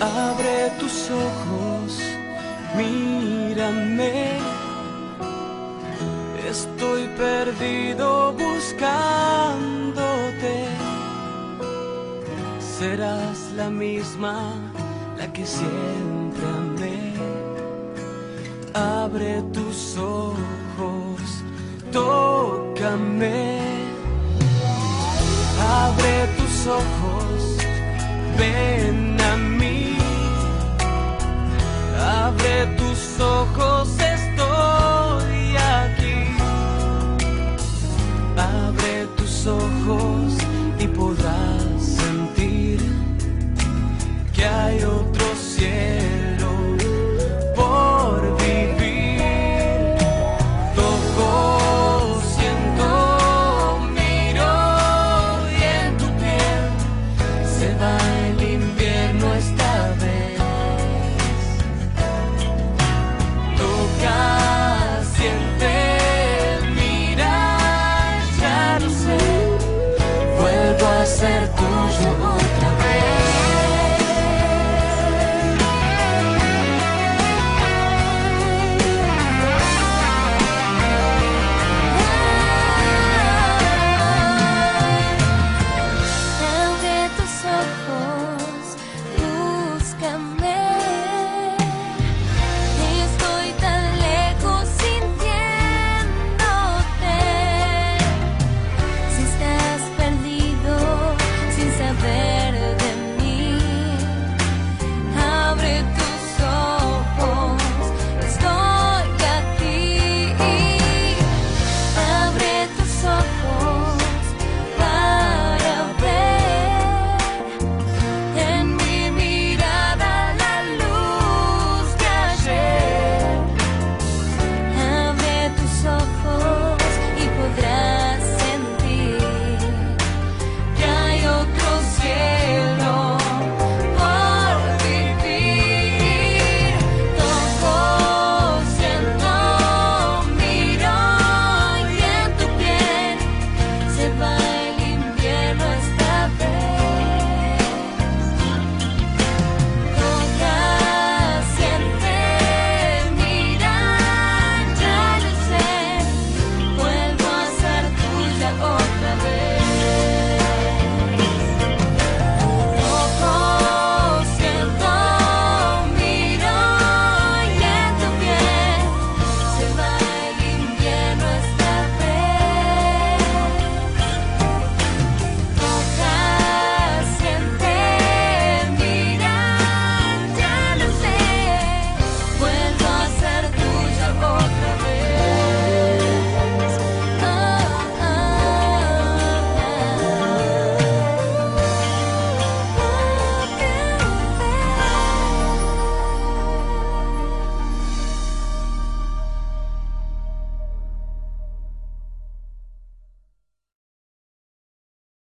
Abre tus ojos, mírame. Estoy perdido buscándote. Serás la misma, la que siempre amé. Abre tus ojos, tócame. Abre tus ojos, y podrás sentir que hay otro ser tú.